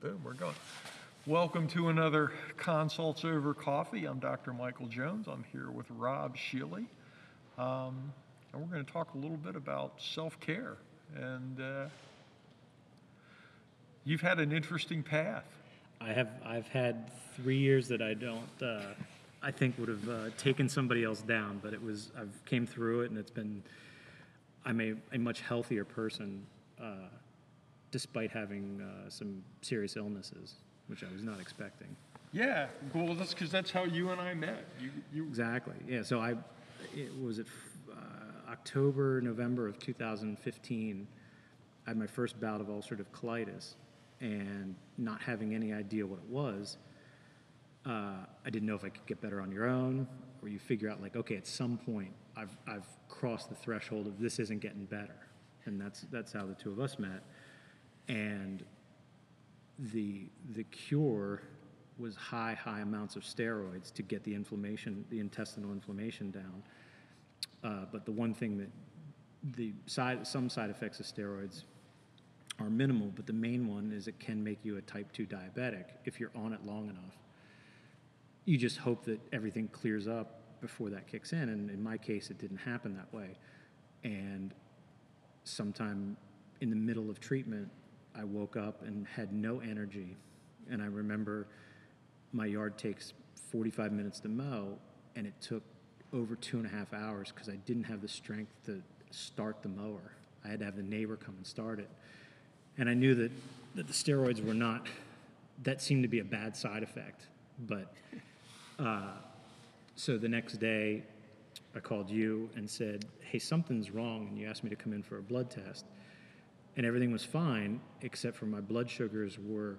Boom, we're going. Welcome to another Consults Over Coffee. I'm Dr. Michael Jones. I'm here with Rob Shealy. Um, and we're going to talk a little bit about self care. And uh, you've had an interesting path. I have I've had three years that I don't uh, I think would have uh, taken somebody else down, but it was I've came through it and it's been I'm a, a much healthier person uh, despite having uh, some serious illnesses, which I was not expecting. Yeah, well, that's because that's how you and I met. You, you, Exactly. Yeah. So I it was it uh, October November of 2015. I had my first bout of ulcerative colitis, and not having any idea what it was, uh, I didn't know if I could get better on your own, or you figure out like, okay, at some point I've I've crossed the threshold of this isn't getting better, and that's that's how the two of us met, and the the cure was high high amounts of steroids to get the inflammation the intestinal inflammation down. Uh, but the one thing that the side some side effects of steroids are minimal but the main one is it can make you a type 2 diabetic if you're on it long enough. You just hope that everything clears up before that kicks in and in my case it didn't happen that way. And sometime in the middle of treatment I woke up and had no energy. And I remember my yard takes 45 minutes to mow, and it took over two and a half hours because I didn't have the strength to start the mower. I had to have the neighbor come and start it. And I knew that, that the steroids were not, that seemed to be a bad side effect. But uh, so the next day, I called you and said, Hey, something's wrong. And you asked me to come in for a blood test and everything was fine except for my blood sugars were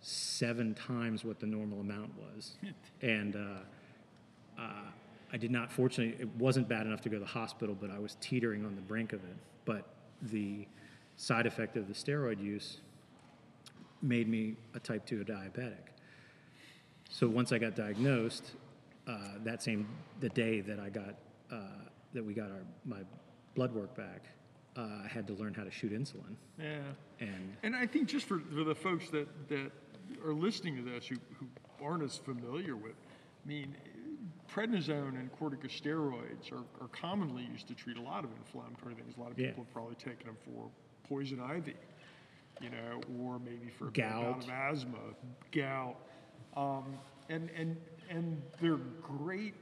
seven times what the normal amount was. And uh, uh, i did not fortunately it wasn't bad enough to go to the hospital but i was teetering on the brink of it. But the side effect of the steroid use made me a type 2 diabetic. So once i got diagnosed uh, that same the day that i got uh, that we got our my blood work back uh, I had to learn how to shoot insulin. yeah. And And I think just for, for the folks that, that are listening to this who, who aren't as familiar with, I mean, prednisone and corticosteroids are, are commonly used to treat a lot of inflammatory things. A lot of Yeah. people have probably taken them for poison ivy, you know, or maybe for a Gout. of asthma, gout. Um, and, and, and they're great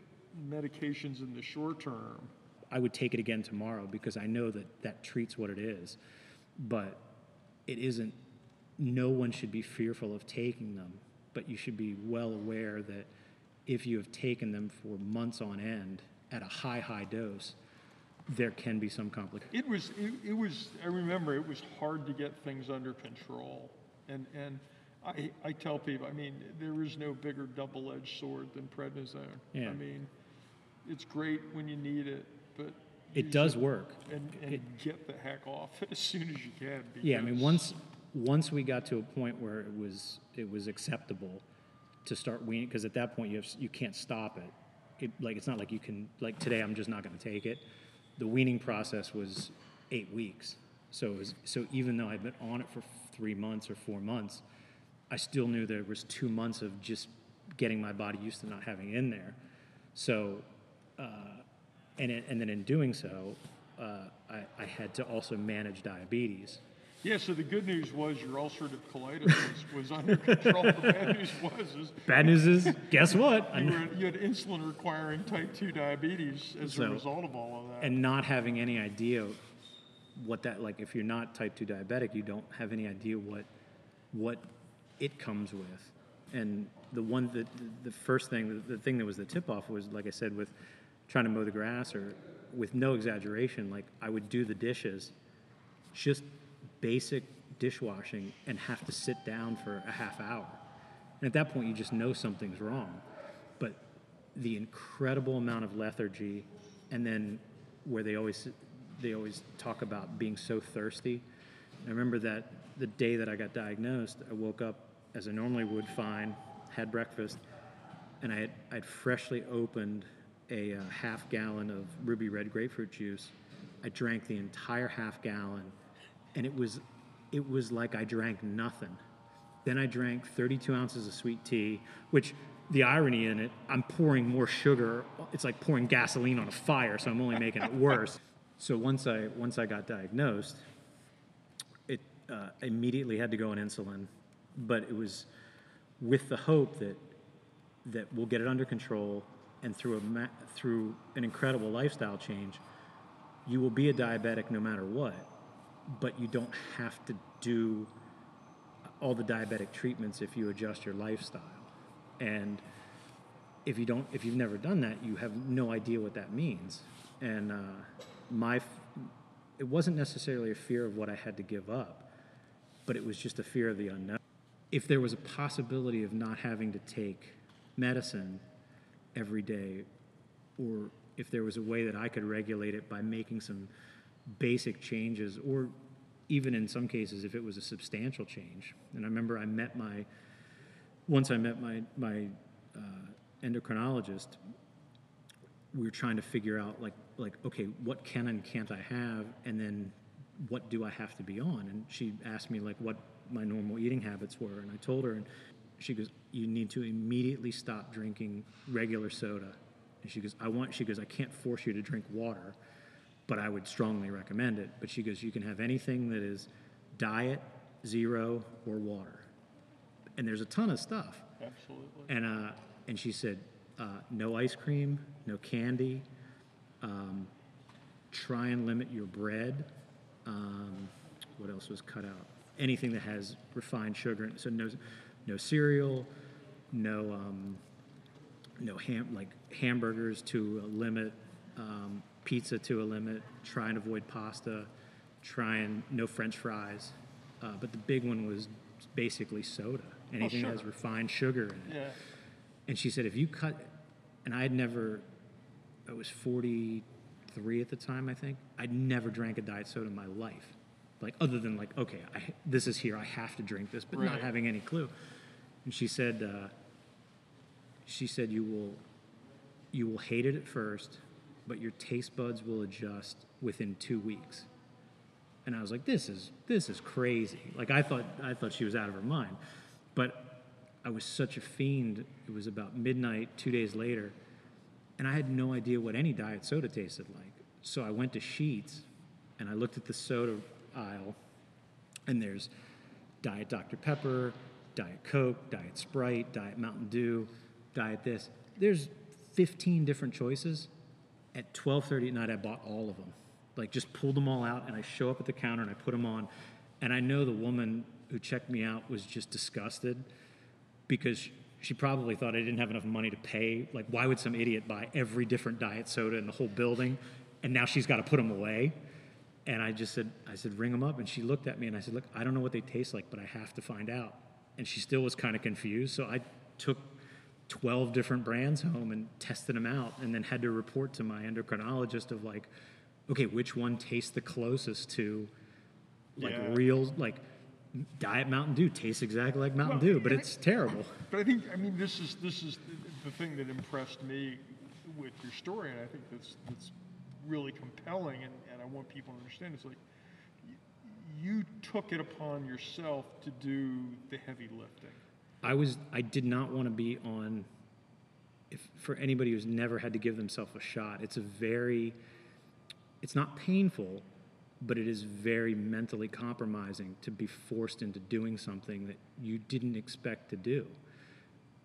medications in the short term. I would take it again tomorrow because I know that that treats what it is. But it isn't, no one should be fearful of taking them, but you should be well aware that if you have taken them for months on end at a high, high dose, there can be some complications. It was, it, it was, I remember it was hard to get things under control. And, and I, I tell people, I mean, there is no bigger double-edged sword than prednisone. Yeah. I mean, it's great when you need it, but. It does work. And, and get the heck off as soon as you can. Yeah, I mean, once once we got to a point where it was it was acceptable to start weaning, because at that point you have you can't stop it. it. Like it's not like you can like today I'm just not going to take it. The weaning process was eight weeks, so it was, so even though I'd been on it for three months or four months, I still knew there was two months of just getting my body used to not having it in there. So, uh, and it, and then in doing so, uh, I, I had to also manage diabetes. Yeah, so the good news was your ulcerative colitis was, was under control. The bad news was is Bad news is, guess what? you, were, you had insulin requiring type 2 diabetes as a result of all of that. and not having any idea what that like if you're not type 2 diabetic you don't have any idea what what it comes with and the one that the first thing the thing that was the tip off was like i said with trying to mow the grass or with no exaggeration like i would do the dishes just basic dishwashing and have to sit down for a half hour. And at that point you just know something's wrong. But the incredible amount of lethargy and then where they always they always talk about being so thirsty. I remember that the day that i got diagnosed i woke up as i normally would fine had breakfast and i had i'd freshly opened a uh, half gallon of ruby red grapefruit juice i drank the entire half gallon and it was it was like i drank nothing Then I drank 32 ounces of sweet tea, which the irony in it, I'm pouring more sugar. It's like pouring gasoline on a fire, so I'm only making it worse. So once I once I got diagnosed, it uh, immediately had to go on insulin, but it was with the hope that that we'll get it under control, and through a through an incredible lifestyle change, you will be a diabetic no matter what, but you don't have to do all the diabetic treatments if you adjust your lifestyle. And if you don't, if you've never done that, you have no idea what that means. And uh, my, it wasn't necessarily a fear of what I had to give up, but it was just a fear of the unknown. If there was a possibility of not having to take medicine every day, or if there was a way that I could regulate it by making some basic changes, or even in some cases, if it was a substantial change. And I remember I met my, once I met my, my uh, endocrinologist, we were trying to figure out like, like, okay, what can and can't I have? And then what do I have to be on? And she asked me like what my normal eating habits were. And I told her, and she goes, you need to immediately stop drinking regular soda. And she goes, I want, she goes, I can't force you to drink water, but I would strongly recommend it. But she goes, you can have anything that is diet, zero, or water. And there's a ton of stuff. Absolutely. And, uh, and she said, uh, no ice cream, no candy, um, try and limit your bread. Um, what else was cut out? Anything that has refined sugar. So no, no cereal, no, um, no ham, like hamburgers to a limit, um, pizza to a limit, try and avoid pasta, try and no french fries. Uh, but the big one was basically soda. Anything that has refined sugar in it. Yeah. And she said, if you cut, and I had never, I was 43 at the time, I think. I'd never drank a diet soda in my life. Like, other than like, okay, I, this is here, I have to drink this, but not having any clue. And she said, uh, she said, you will, you will hate it at first, but your taste buds will adjust within two weeks. And I was like, this is, this is crazy. Like, I thought, I thought she was out of her mind. But I was such a fiend. It was about midnight, two days later, and I had no idea what any diet soda tasted like. So I went to Sheetz and I looked at the soda aisle, and there's Diet Dr. Pepper, Diet Coke, Diet Sprite, Diet Mountain Dew, Diet this. There's 15 different choices. At 12:30 at night, I bought all of them. Like just pulled them all out, and I show up at the counter and I put them on. And I know the woman who checked me out was just disgusted because she probably thought I didn't have enough money to pay. Like, why would some idiot buy every different diet soda in the whole building? And now she's got to put them away. And I just said, I said, ring them up. And she looked at me and I said, look, I don't know what they taste like, but I have to find out. And she still was kind of confused. So I took 12 different brands home and tested them out and then had to report to my endocrinologist of like, okay, which one tastes the closest to like Yeah. real, like Diet Mountain Dew tastes exactly like Mountain Well, Dew, but and it's terrible. But I think, I mean, this is, this is the, thing that impressed me with your story, and I think that's, that's really compelling, and, and I want people to understand, it's like, you took it upon yourself to do the heavy lifting. I was I did not want to be on if for anybody who's never had to give themselves a shot, it's a very it's not painful, but it is very mentally compromising to be forced into doing something that you didn't expect to do.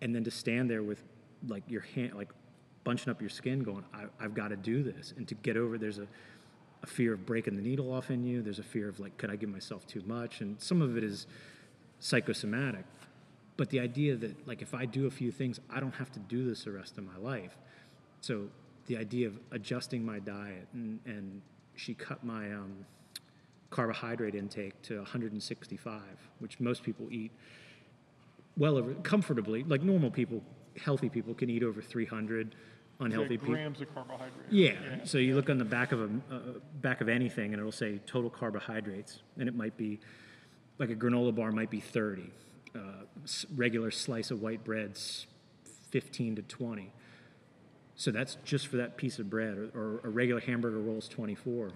And then to stand there with like your hand like bunching up your skin going, I, I've got to do this. And to get over there's a a fear of breaking the needle off in you. There's a fear of like, could I give myself too much? And some of it is psychosomatic. But the idea that like if I do a few things, I don't have to do this the rest of my life. So the idea of adjusting my diet and, and she cut my um, carbohydrate intake to 165, which most people eat well over comfortably. Like normal people, healthy people can eat over 300. Unhealthy people. grams of carbohydrate. Yeah. So you look on the back of a uh, back of anything, and it'll say total carbohydrates, and it might be like a granola bar might be 30, uh, s- regular slice of white bread's 15 to 20. So that's just for that piece of bread, or, or a regular hamburger roll's 24.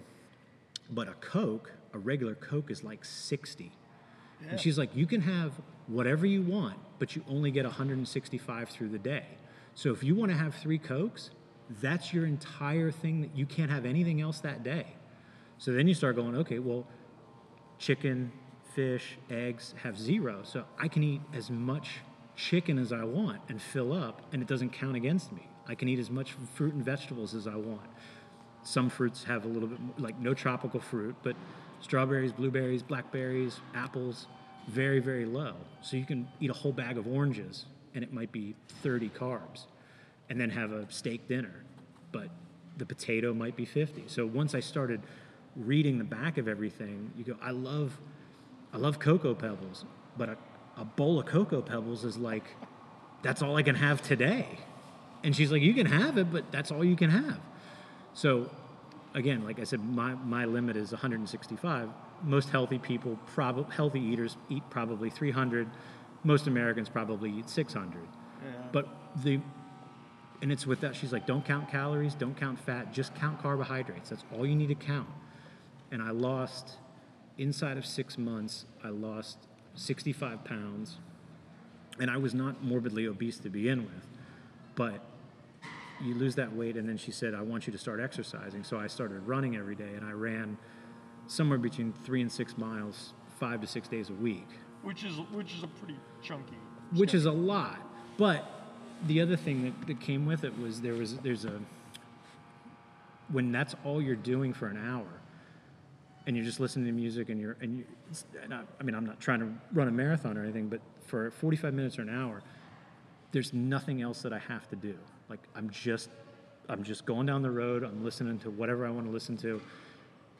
But a Coke, a regular Coke, is like 60. And she's like, you can have whatever you want, but you only get 165 through the day. So if you want to have three Cokes, that's your entire thing that you can't have anything else that day. So then you start going, okay, well, chicken, fish, eggs have zero. So I can eat as much chicken as I want and fill up, and it doesn't count against me. I can eat as much fruit and vegetables as I want. Some fruits have a little bit more, like no tropical fruit, but strawberries, blueberries, blackberries, apples, very, very low. So you can eat a whole bag of oranges and it might be 30 carbs and then have a steak dinner. But the potato might be 50. So once I started reading the back of everything, you go, I love, I love cocoa pebbles, but a, a bowl of cocoa pebbles is like, that's all I can have today. And she's like, you can have it, but that's all you can have. So again, like I said, my, my limit is 165. Most healthy people, prob- healthy eaters, eat probably 300. Most Americans probably eat 600. But the, and it's with that, she's like, don't count calories, don't count fat, just count carbohydrates. That's all you need to count. And I lost, inside of six months, I lost 65 pounds. And I was not morbidly obese to begin with. But you lose that weight and then she said i want you to start exercising so i started running every day and i ran somewhere between three and six miles five to six days a week Which is, which is a pretty chunky. which is a lot but the other thing that, that came with it was there was there's a when that's all you're doing for an hour and you're just listening to music and you're and you i mean i'm not trying to run a marathon or anything but for 45 minutes or an hour there's nothing else that i have to do like i'm just i'm just going down the road i'm listening to whatever i want to listen to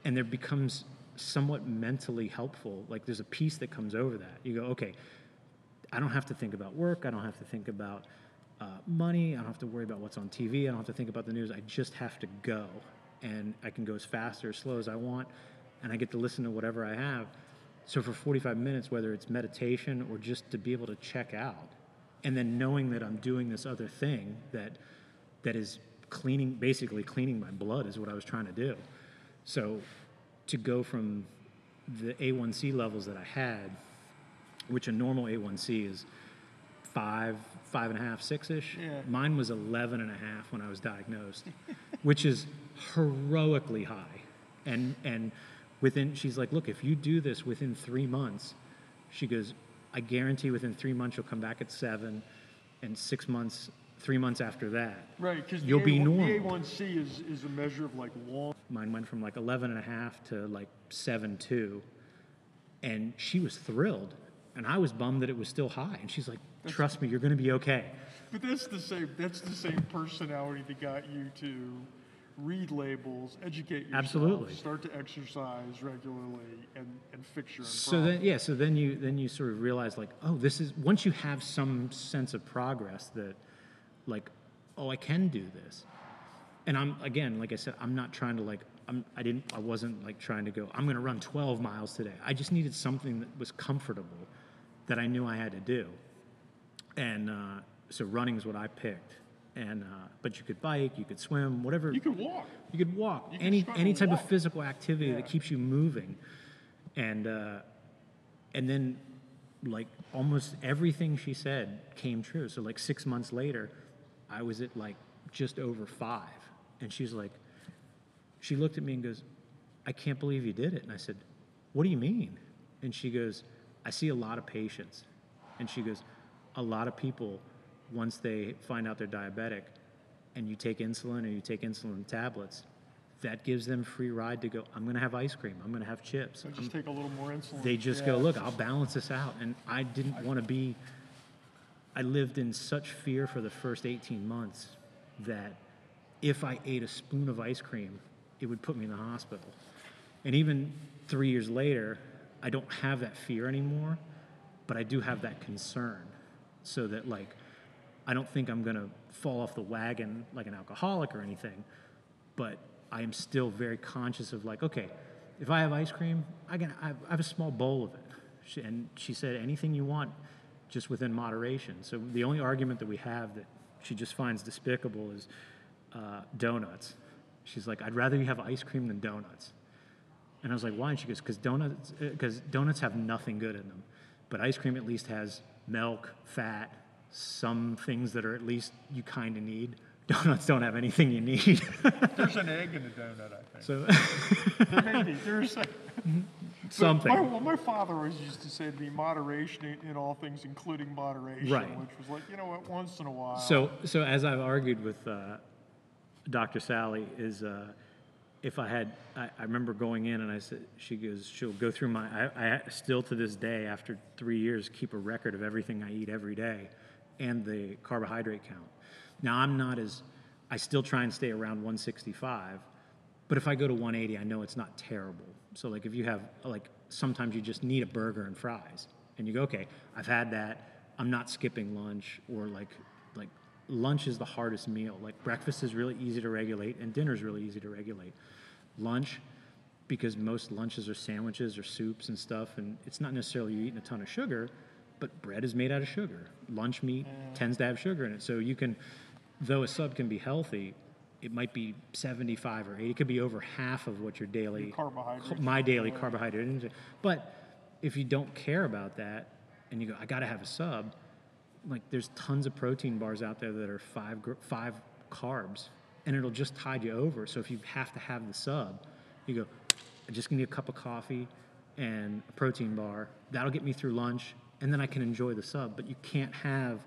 and there becomes somewhat mentally helpful like there's a piece that comes over that you go okay I don't have to think about work. I don't have to think about uh, money. I don't have to worry about what's on TV. I don't have to think about the news. I just have to go. And I can go as fast or as slow as I want. And I get to listen to whatever I have. So for 45 minutes, whether it's meditation or just to be able to check out, and then knowing that I'm doing this other thing that that is cleaning, basically cleaning my blood is what I was trying to do. So to go from the A1C levels that I had which a normal A1C is five, five and a half, six ish. Yeah. Mine was 11 and a half when I was diagnosed, which is heroically high. And, and within, she's like, look, if you do this within three months, she goes, I guarantee within three months you'll come back at seven, and six months, three months after that, Right, because You'll be A1 normal. The A1C is, is a measure of like long. mine went from like 11 and a half to like 7 2 and she was thrilled and i was bummed that it was still high and she's like trust me you're going to be okay But that's the same. That's the same personality that got you to read labels, educate yourself, Absolutely. start to exercise regularly, and and fix your so then yeah so then you then you sort of realize like oh this is once you have some sense of progress that like oh i can do this. And i'm again like i said i'm not trying to like I'm, i didn't i wasn't like trying to go i'm going to run 12 miles today. I just needed something that was comfortable that i knew i had to do. And uh, so running is what i picked. And uh, but you could bike you could swim whatever. You could walk. you could walk. You any any type of physical activity Yeah. that keeps you moving, and uh, and then like almost everything she said came true. So like six months later, I was at like just over five, and she's like, she looked at me and goes, "I can't believe you did it." And I said, "What do you mean?" And she goes, "I see a lot of patients," and she goes, "A lot of people." Once they find out they're diabetic, and you take insulin or you take insulin tablets, that gives them free ride to go, I'm going to have ice cream, I'm going to have chips. I'm- just take a little more insulin. they just Yeah. go, look, I'll balance this out. And I didn't want to be, I lived in such fear for the first 18 months that if I ate a spoon of ice cream, it would put me in the hospital. And even three years later, I don't have that fear anymore, but I do have that concern. So that, like, I don't think I'm to fall off the wagon like an alcoholic or anything, but I am still very conscious of like, okay, if I have ice cream, I can I have, a small bowl of it. And she said, anything you want, just within moderation. So the only argument that we have that she just finds despicable is uh, donuts. She's like, I'd rather you have ice cream than donuts. And I was like, why? And she goes, because donuts, because donuts have nothing good in them, but ice cream at least has milk, fat, some things that are at least you kind of need. Donuts don't have anything you need. There's an egg in a donut, I think. so There may be, there's, something. My, well, my father always used to say to me, moderation in, in all things, including moderation, Right. which was like, you know what, once in a while. So, so as I've argued with uh, Dr. Sally, is uh, if I had, I, I remember going in and I said, she goes, she'll go through my, I, I still to this day, after three years, keep a record of everything I eat every day and the carbohydrate count. Now, I'm not as, I still try and stay around 165, but if I go to 180, I know it's not terrible. So, like, if you have, like, sometimes you just need a burger and fries, and you go, okay, I've had that. I'm not skipping lunch, or like, like lunch is the hardest meal. Like, breakfast is really easy to regulate, and dinner is really easy to regulate. Lunch, because most lunches are sandwiches or soups and stuff, and it's not necessarily you eating a ton of sugar, but bread is made out of sugar. Lunch meat mm. tends to have sugar in it, so you can, though a sub can be healthy, it might be 75 or 80. It could be over half of what your daily carbohydrates. my daily carbohydrate intake. But if you don't care about that, and you go, I got to have a sub, like there's tons of protein bars out there that are five five carbs, and it'll just tide you over. So if you have to have the sub, you go, I just need a cup of coffee and a protein bar. That'll get me through lunch, and then I can enjoy the sub. But you can't have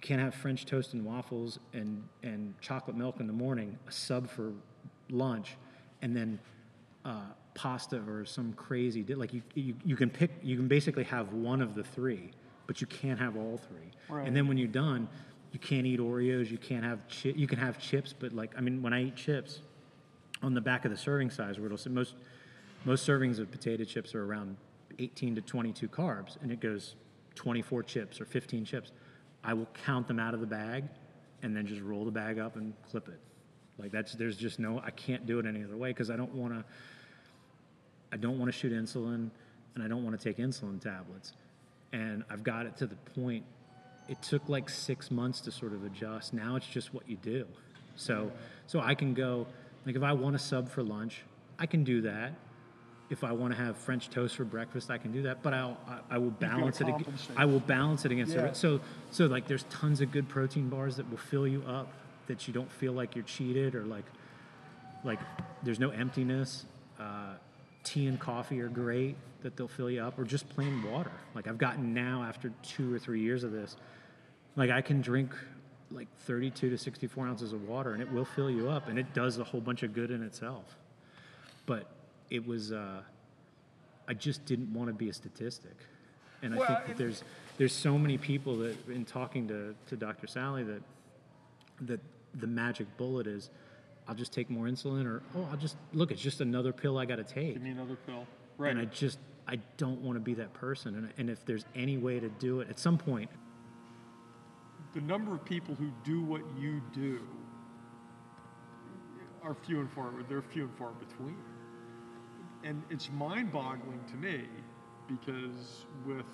you can't have French toast and waffles and, and chocolate milk in the morning, a sub for lunch, and then uh, pasta or some crazy di- like you, you you can pick you can basically have one of the three, but you can't have all three. Right. And then when you're done, you can't eat Oreos. You can't have chi- you can have chips, but like I mean, when I eat chips, on the back of the serving size, where it'll say most most servings of potato chips are around 18 to 22 carbs, and it goes 24 chips or 15 chips. I will count them out of the bag, and then just roll the bag up and clip it. Like that's there's just no I can't do it any other way because I don't want to. I don't want to shoot insulin, and I don't want to take insulin tablets, and I've got it to the point. It took like six months to sort of adjust. Now it's just what you do. So so I can go like if I want a sub for lunch, I can do that. If I want to have French toast for breakfast, I can do that. But I'll, I, I will balance it. ag- I will balance it against Yeah. so so like there's tons of good protein bars that will fill you up that you don't feel like you're cheated or like like there's no emptiness. Uh, tea and coffee are great that they'll fill you up, or just plain water. Like I've gotten now after two or three years of this, like I can drink like 32 to 64 ounces of water and it will fill you up, and it does a whole bunch of good in itself. But it was, uh, I just didn't want to be a statistic, and I think that there's there's so many people that in talking to to Dr. Sally that that the magic bullet is I'll just take more insulin or oh I'll just look it's just another pill I got to take Give me another pill. Right. and I just I don't want to be that person and, and if there's any way to do it at some point the number of people who do what you do are few and far they're few and far between and it's mind-boggling to me because with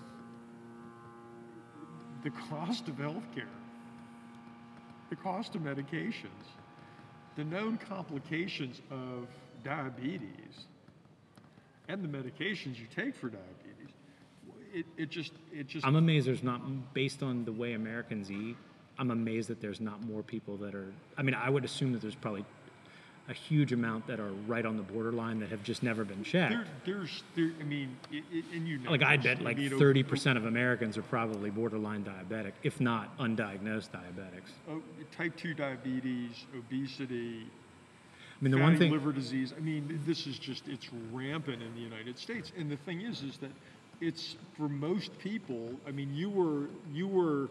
the cost of healthcare the cost of medications the known complications of diabetes and the medications you take for diabetes it, it just it just I'm amazed there's not based on the way Americans eat I'm amazed that there's not more people that are I mean I would assume that there's probably a huge amount that are right on the borderline that have just never been checked There, there's, there, I mean, i i and you know. like I bet like 30% of Americans are probably borderline diabetic if not undiagnosed diabetics o- type 2 diabetes, obesity, I mean the one thing liver disease. I mean, this is just, it's rampant in the United States. And the thing is, is that it's for most people, I mean, you were, you were,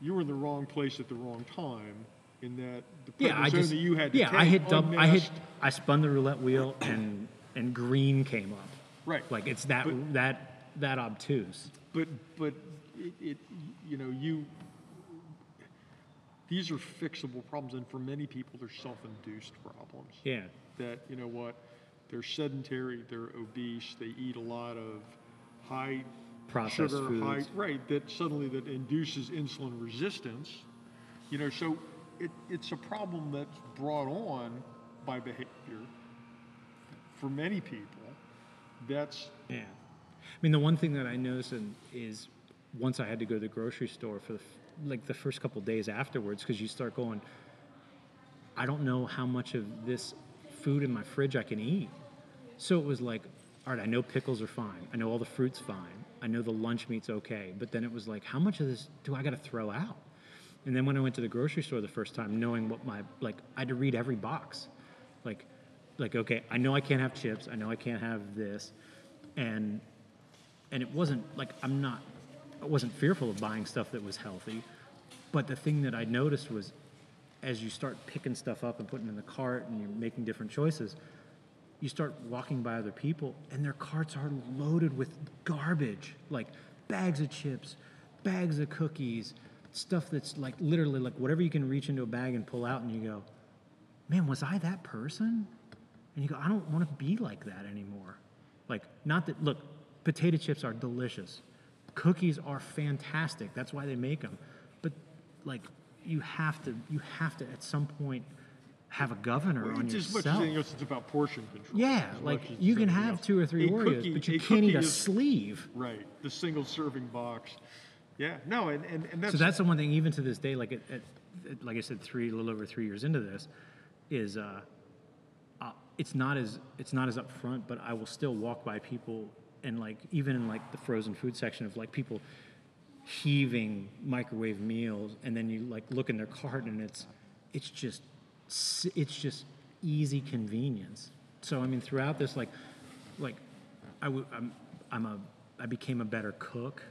you were in the wrong place at the wrong time in that the Yeah, I just that you had to yeah, I hit dub, I hit I spun the roulette wheel and and green came up. Right. Like it's that But- that that obtuse. But, but it, it, you know, you, these are fixable problems, and for many people, they're self-induced problems. Yeah. That, you know what, they're sedentary, they're obese, they eat a lot of high Processed sugar, high, foods. right, that suddenly that induces insulin resistance. You know, so it, it's a problem that's brought on by behavior for many people. That's, Yeah. I mean, the one thing that I noticed is once I had to go to the grocery store for the, like the first couple days afterwards, because you start going, I don't know how much of this food in my fridge I can eat. So it was like, all right, I know pickles are fine. I know all the fruit's fine. I know the lunch meat's okay. But then it was like, how much of this do I got to throw out? And then when I went to the grocery store the first time, knowing what my like, I had to read every box, like, like okay, I know I can't have chips. I know I can't have this, and and it wasn't like I'm not, I wasn't fearful of buying stuff that was healthy, but the thing that I noticed was, as you start picking stuff up and putting in the cart and you're making different choices, you start walking by other people and their carts are loaded with garbage, like bags of chips, bags of cookies, stuff that's like literally like whatever you can reach into a bag and pull out, and you go, man, was I that person? And you go, I don't want to be like that anymore. Like, not that, look, potato chips are delicious. Cookies are fantastic. That's why they make them. But, like, you have to, you have to at some point have a governor on it's as much as anything else, it's about portion control. Yeah, like you can have else. two or three A Oreos, cookie- but you can't eat a is- sleeve. Right, the single serving box. Yeah, no, and, and, and that's. So that's the one thing, even to this day, like at, at, at- like I said, three, a little over three years into this, is uh, uh, it's not as it's not as upfront, but I will still walk by people and like even in like the frozen food section of like people heaving microwave meals, and then you like look in their cart and it's it's just it's just easy convenience. So I mean, throughout this, like like I w- I'm I'm a I became a better cook,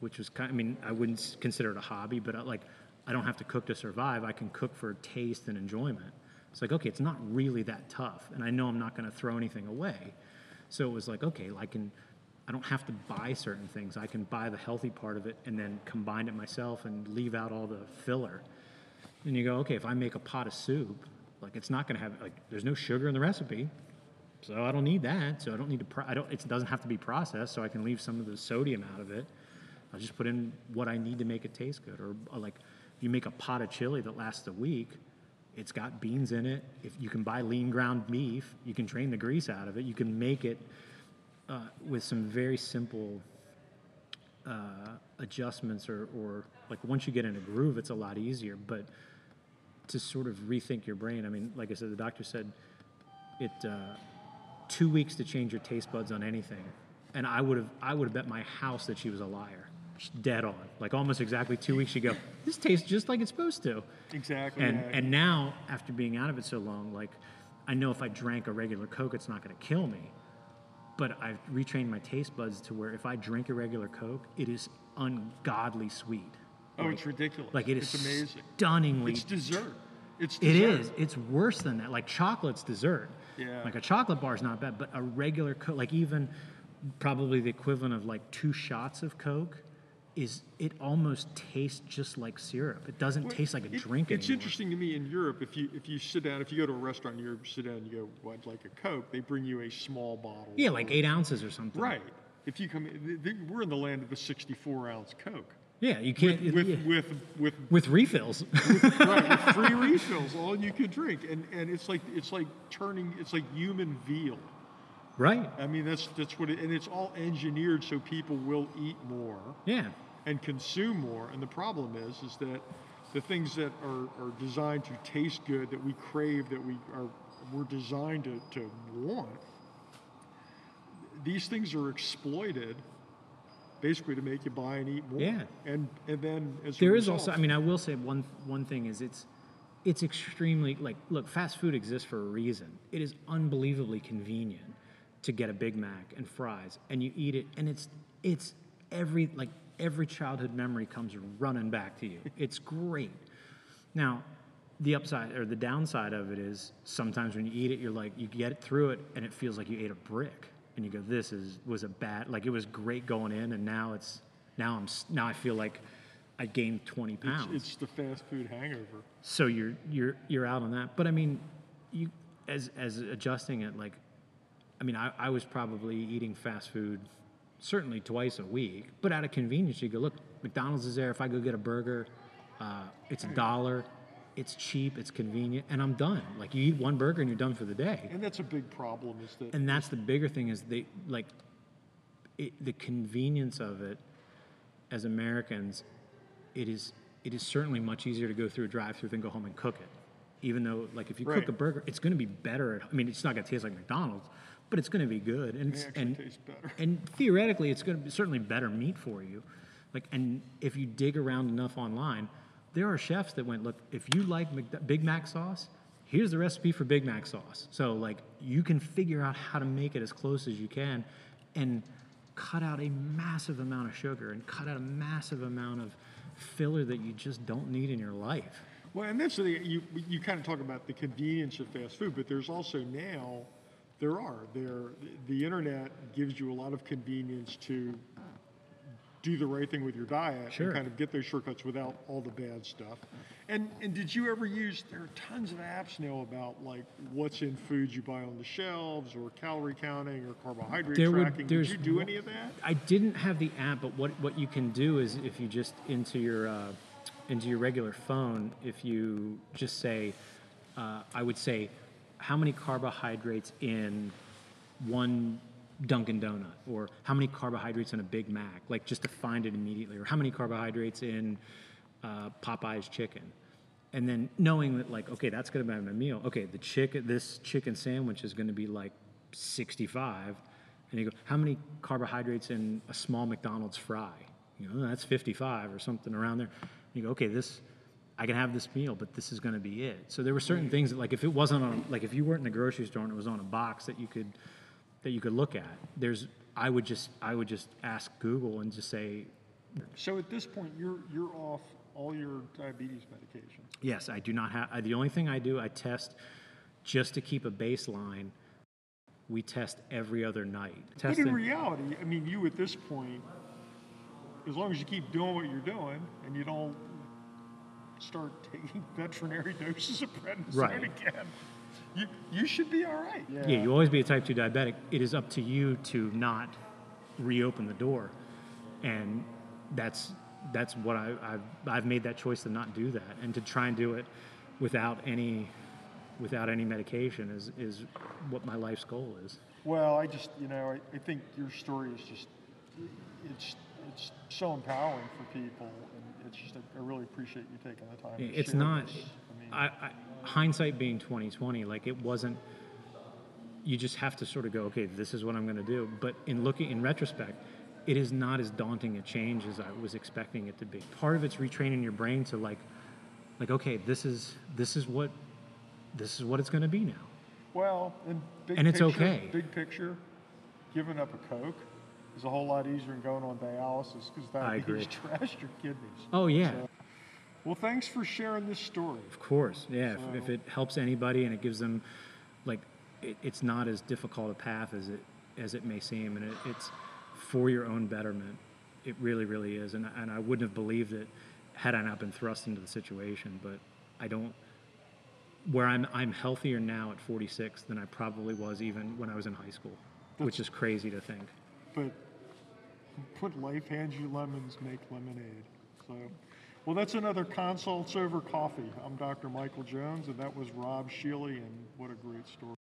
which was kind. Of, I mean, I wouldn't consider it a hobby, but I, like I don't have to cook to survive. I can cook for taste and enjoyment. It's like okay, it's not really that tough, and I know I'm not going to throw anything away. So it was like okay, I can. I don't have to buy certain things. I can buy the healthy part of it and then combine it myself and leave out all the filler. And you go, okay, if I make a pot of soup, like it's not going to have like there's no sugar in the recipe, so I don't need that. So I don't need to. Pro- I don't. It doesn't have to be processed, so I can leave some of the sodium out of it. I'll just put in what I need to make it taste good. Or uh, like, you make a pot of chili that lasts a week, it's got beans in it. If you can buy lean ground beef, you can drain the grease out of it. You can make it uh, with some very simple uh, adjustments, or, or like once you get in a groove, it's a lot easier. But to sort of rethink your brain, I mean, like I said, the doctor said it uh, two weeks to change your taste buds on anything, and I would have I would have bet my house that she was a liar, dead on, like almost exactly two weeks. ago, this tastes just like it's supposed to, Exactly. and yeah. and now after being out of it so long, like I know if I drank a regular Coke, it's not going to kill me, but I've retrained my taste buds to where if I drink a regular Coke, it is ungodly sweet. oh, it's ridiculous. Like it is It's amazing. stunningly It's dessert. It's dessert. is. It's worse than that. Like chocolate's dessert. Yeah. Like a chocolate bar is not bad, but a regular Coke, like even probably the equivalent of like two shots of Coke, is it almost tastes just like syrup. It doesn't Well, taste like a it- drink It's anymore. interesting to me in Europe. If you if you sit down, if you go to a restaurant, in Europe, sit down, and you go, well, "I'd like a Coke." They bring you a small bottle. Yeah, like eight ounces or something. Right. If you come, in- th- th- we're in the land of the 64 ounce Coke Yeah, you can't. with yeah. with with with refills. right, with free refills, all you can drink, and and it's like it's like turning, it's like human veal. right. I mean, that's that's what it, and it's all engineered so people will eat more Yeah. And consume more. And the problem is, is that the things that are, are designed to taste good, that we crave, that we are we're designed to, to want, these things are exploited basically to make you buy and eat more. Yeah. And and then as There is also. I mean, I will say one one thing is it's it's extremely like look, fast food exists for a reason. It is unbelievably convenient to get a Big Mac and fries, and you eat it, and it's it's every like every childhood memory comes running back to you. It's great. Now, the upside or the downside of it is sometimes when you eat it, you're like you get through it, and it feels like you ate a brick, and you go, "This is was a bad like it was great going in, and now it's now I'm now I feel like I gained 20 it's, pounds." it's the fast food hangover. so you're you're you're out on that. But I mean, you as as adjusting it, like, I mean, I, I was probably eating fast food certainly twice a week, but out of convenience, you go look, McDonald's is there. If I go get a burger, uh, it's a dollar. it's cheap, it's convenient, and I'm done. Like you eat one burger and you're done for the day. And that's a big problem is that, And that's the bigger thing is they like it, the convenience of it as Americans. It is it is certainly much easier to go through a drive-through than go home and cook it. Even though like if you Right. cook a burger, it's going to be better. At, I mean, it's not going to taste like McDonald's, but it's going to be good. And it's, and better. and theoretically, it's going to be certainly better meat for you. Like, and if you dig around enough online, there are chefs that went, look, if you like Mc- Big Mac sauce, here's the recipe for Big Mac sauce. So, like, you can figure out how to make it as close as you can, and cut out a massive amount of sugar and cut out a massive amount of filler that you just don't need in your life. Well, and that's the thing, you, you kind of talk about the convenience of fast food, but there's also now, there are, there, the internet gives you a lot of convenience to do the right thing with your diet Sure. and kind of get those shortcuts without all the bad stuff. And, and did you ever use, there are tons of apps now about like what's in foods you buy on the shelves or calorie counting or carbohydrate There would- tracking. Did there's you do any of that? I didn't have the app, but what, what you can do is if you just into your uh, into your regular phone, if you just say, uh, I would say, how many carbohydrates in one Dunkin' Donut, or how many carbohydrates in a Big Mac, like just to find it immediately, or how many carbohydrates in uh, Popeye's chicken, and then knowing that like, okay, that's going to be my meal. Okay, the chicken, this chicken sandwich is going to be like 65, and you go, how many carbohydrates in a small McDonald's fry? You know, that's 55 or something around there. You go, okay, this. I can have this meal, but this is going to be it. So there were certain mm. things that, like, if it wasn't on, like, if you weren't in the grocery store and it was on a box that you could, that you could look at. There's, I would just, I would just ask Google and just say, So at this point, you're, you're off all your diabetes medication. yes, I do not have. I, the only thing I do, I test just to keep a baseline. We test every other night. But Testing. in reality, I mean, you at this point, as long as you keep doing what you're doing and you don't start taking veterinary doses of prednisone Right. again, you, you should be all right. Yeah, you always be a type 2 diabetic. It is up to you to not reopen the door. And that's that's what I, I've, I've made that choice to not do that and to try and do it without any without any medication is, is what my life's goal is. Well, I just, you know, I, I think your story is just, it's, it's so empowering for people. It's just, I really appreciate you taking the time. to It's not this. I mean, I, I, hindsight being 2020, like it wasn't you just have to sort of go, okay, this is what I'm going to do. But in looking in retrospect, it is not as daunting a change as I was expecting it to be. Part of it's retraining your brain to like, like okay, this is this is what this is what it's going to be now. Well, and big And it's picture, okay. Big picture, giving up a Coke is a whole lot easier than going on dialysis because diabetes trashed your kidneys. Oh yeah, So- Well, thanks for sharing this story. of course, yeah. If, if it helps anybody and it gives them, like, it, it's not as difficult a path as it as it may seem, and it, it's for your own betterment. It really, really is, and and I wouldn't have believed it had I not been thrust into the situation. But I don't. Where I'm, I'm healthier now at 46 than I probably was even when I was in high school, which is crazy to think. But put life hands you lemons, make lemonade. So, well, that's another consults over coffee. I'm Dr. Michael Jones, and that was Rob Shealy, and what a great story.